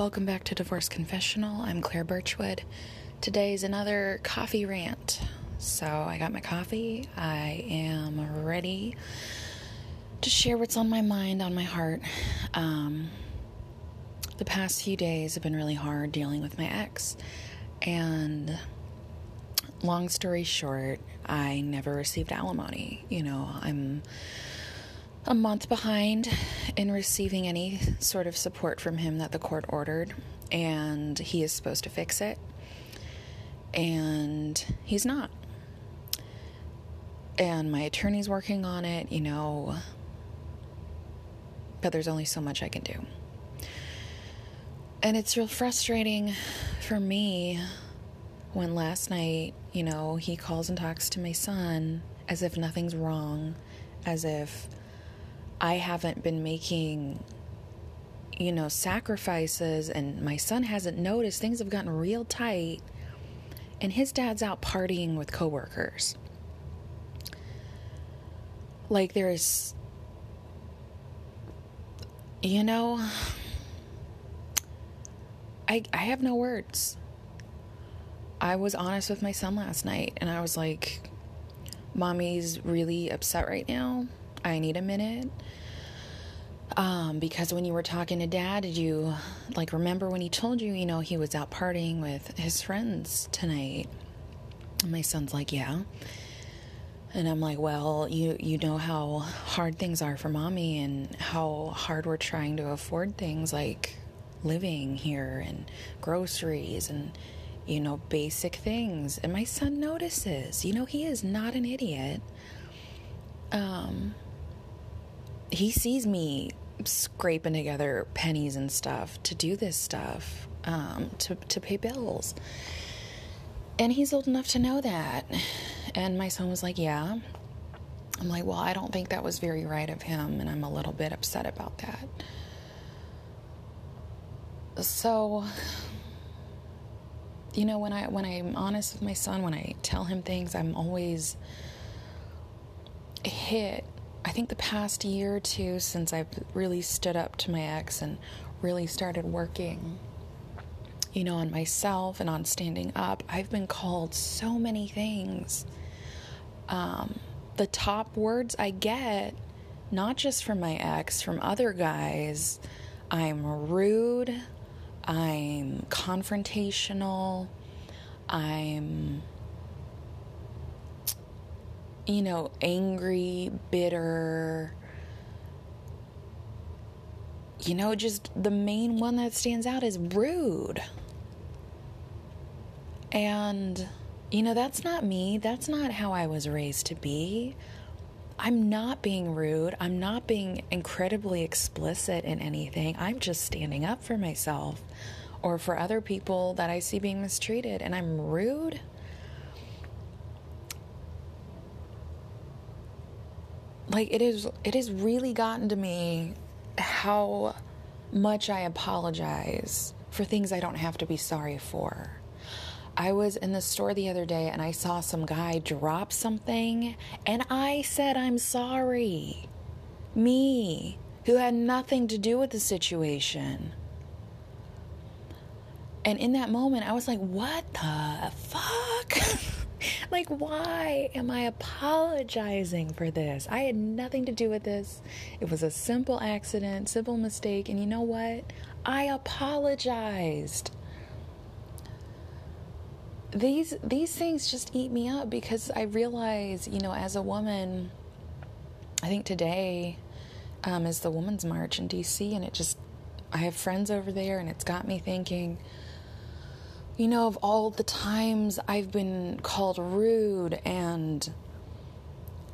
welcome back to Divorce Confessional. I'm Claire Birchwood. Today's another coffee rant. So, I got my coffee. I am ready to share what's on my mind, on my heart. Um, the past few days have been really hard dealing with my ex. And long story short, I never received alimony. You know, I'm a month behind in receiving any sort of support from him that the court ordered, and he is supposed to fix it, and he's not. And my attorney's working on it, you know, but there's only so much I can do. And it's real frustrating for me when last night, you know, he calls and talks to my son as if nothing's wrong, as if I haven't been making, you know, sacrifices and my son hasn't noticed. Things have gotten real tight. And his dad's out partying with coworkers. Like there's, you know, I, I have no words. I was honest with my son last night and I was like, Mommy's really upset right now. I need a minute. Um, because when you were talking to dad, did you like remember when he told you, you know, he was out partying with his friends tonight? And my son's like, yeah. And I'm like, well, you you know how hard things are for mommy and how hard we're trying to afford things like living here and groceries and you know basic things. And my son notices. You know, he is not an idiot. Um he sees me scraping together pennies and stuff to do this stuff, um, to, to pay bills. And he's old enough to know that. And my son was like, Yeah. I'm like, Well, I don't think that was very right of him, and I'm a little bit upset about that. So, you know, when I when I'm honest with my son, when I tell him things, I'm always hit I think the past year or two since I've really stood up to my ex and really started working, you know, on myself and on standing up, I've been called so many things. Um, the top words I get, not just from my ex, from other guys, I'm rude, I'm confrontational, I'm you know, angry, bitter. You know, just the main one that stands out is rude. And, you know, that's not me. That's not how I was raised to be. I'm not being rude. I'm not being incredibly explicit in anything. I'm just standing up for myself or for other people that I see being mistreated. And I'm rude. Like it is it has really gotten to me how much I apologize for things I don't have to be sorry for. I was in the store the other day and I saw some guy drop something and I said I'm sorry. Me, who had nothing to do with the situation. And in that moment, I was like, what the fuck? like, why am I apologizing for this? I had nothing to do with this. It was a simple accident, simple mistake. And you know what? I apologized. These these things just eat me up because I realize, you know, as a woman, I think today um, is the Women's March in DC, and it just I have friends over there, and it's got me thinking you know, of all the times I've been called rude and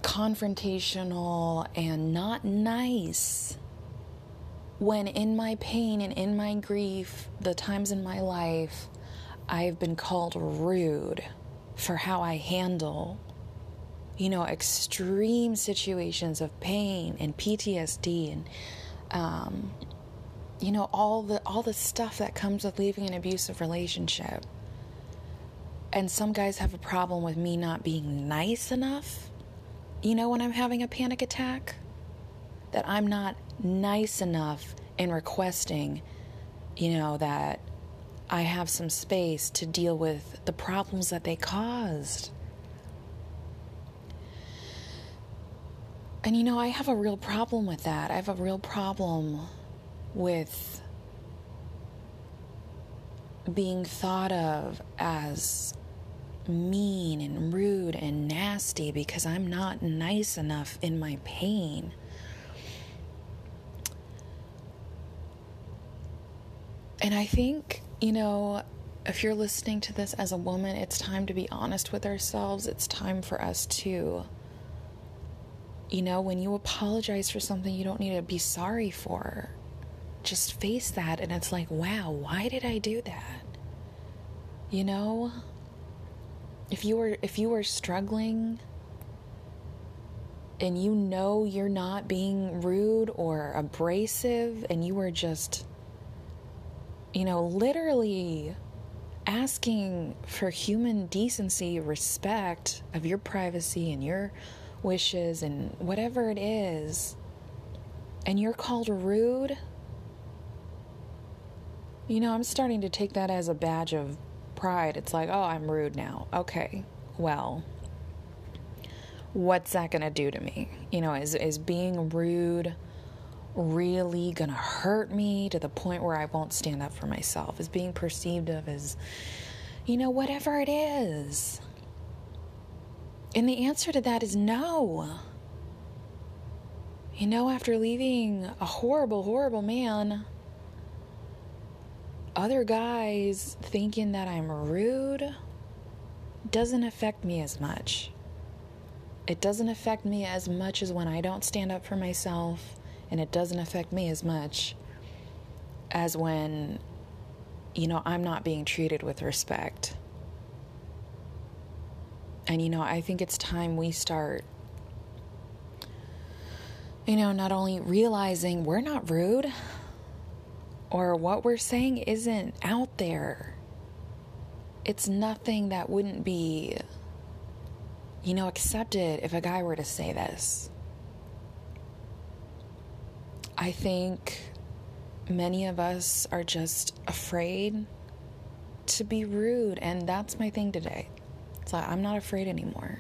confrontational and not nice, when in my pain and in my grief, the times in my life, I've been called rude for how I handle, you know, extreme situations of pain and PTSD and, um, you know all the all the stuff that comes with leaving an abusive relationship and some guys have a problem with me not being nice enough you know when i'm having a panic attack that i'm not nice enough in requesting you know, that I have some space to deal with the problems that they caused. And you know, I have a real problem with that. I have a real problem with being thought of as mean and rude and nasty because I'm not nice enough in my pain. And I think, you know, if you're listening to this as a woman, it's time to be honest with ourselves. It's time for us to, you know, when you apologize for something you don't need to be sorry for, just face that. And it's like, wow, why did I do that? You know? If you were if you were struggling and you know you're not being rude or abrasive and you were just you know, literally asking for human decency, respect of your privacy and your wishes and whatever it is, and you're called rude, you know, I'm starting to take that as a badge of pride. It's like, oh, I'm rude now. Okay, well, what's that going to do to me? You know, is, is being rude really going to hurt me to the point where I won't stand up for myself, is being perceived of as, you know, whatever it is. And the answer to that is no. You know, after leaving a horrible, horrible man, other guys thinking that I'm rude doesn't affect me as much. It doesn't affect me as much as when I don't stand up for myself and it doesn't affect me as much as when you know I'm not being treated with respect. And you know, I think it's time we start you know, not only realizing we're not rude or what we're saying isn't out there. It's nothing that wouldn't be you know, accepted if a guy were to say this. I think many of us are just afraid to be rude, and that's my thing today. It's like I'm not afraid anymore.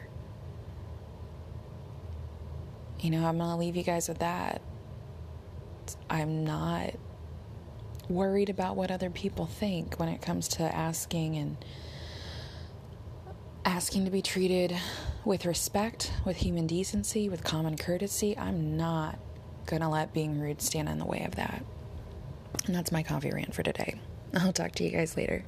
You know, I'm gonna leave you guys with that. I'm not worried about what other people think when it comes to asking and asking to be treated with respect, with human decency, with common courtesy. I'm not gonna let being rude stand in the way of that. And that's my coffee rant for today. I'll talk to you guys later.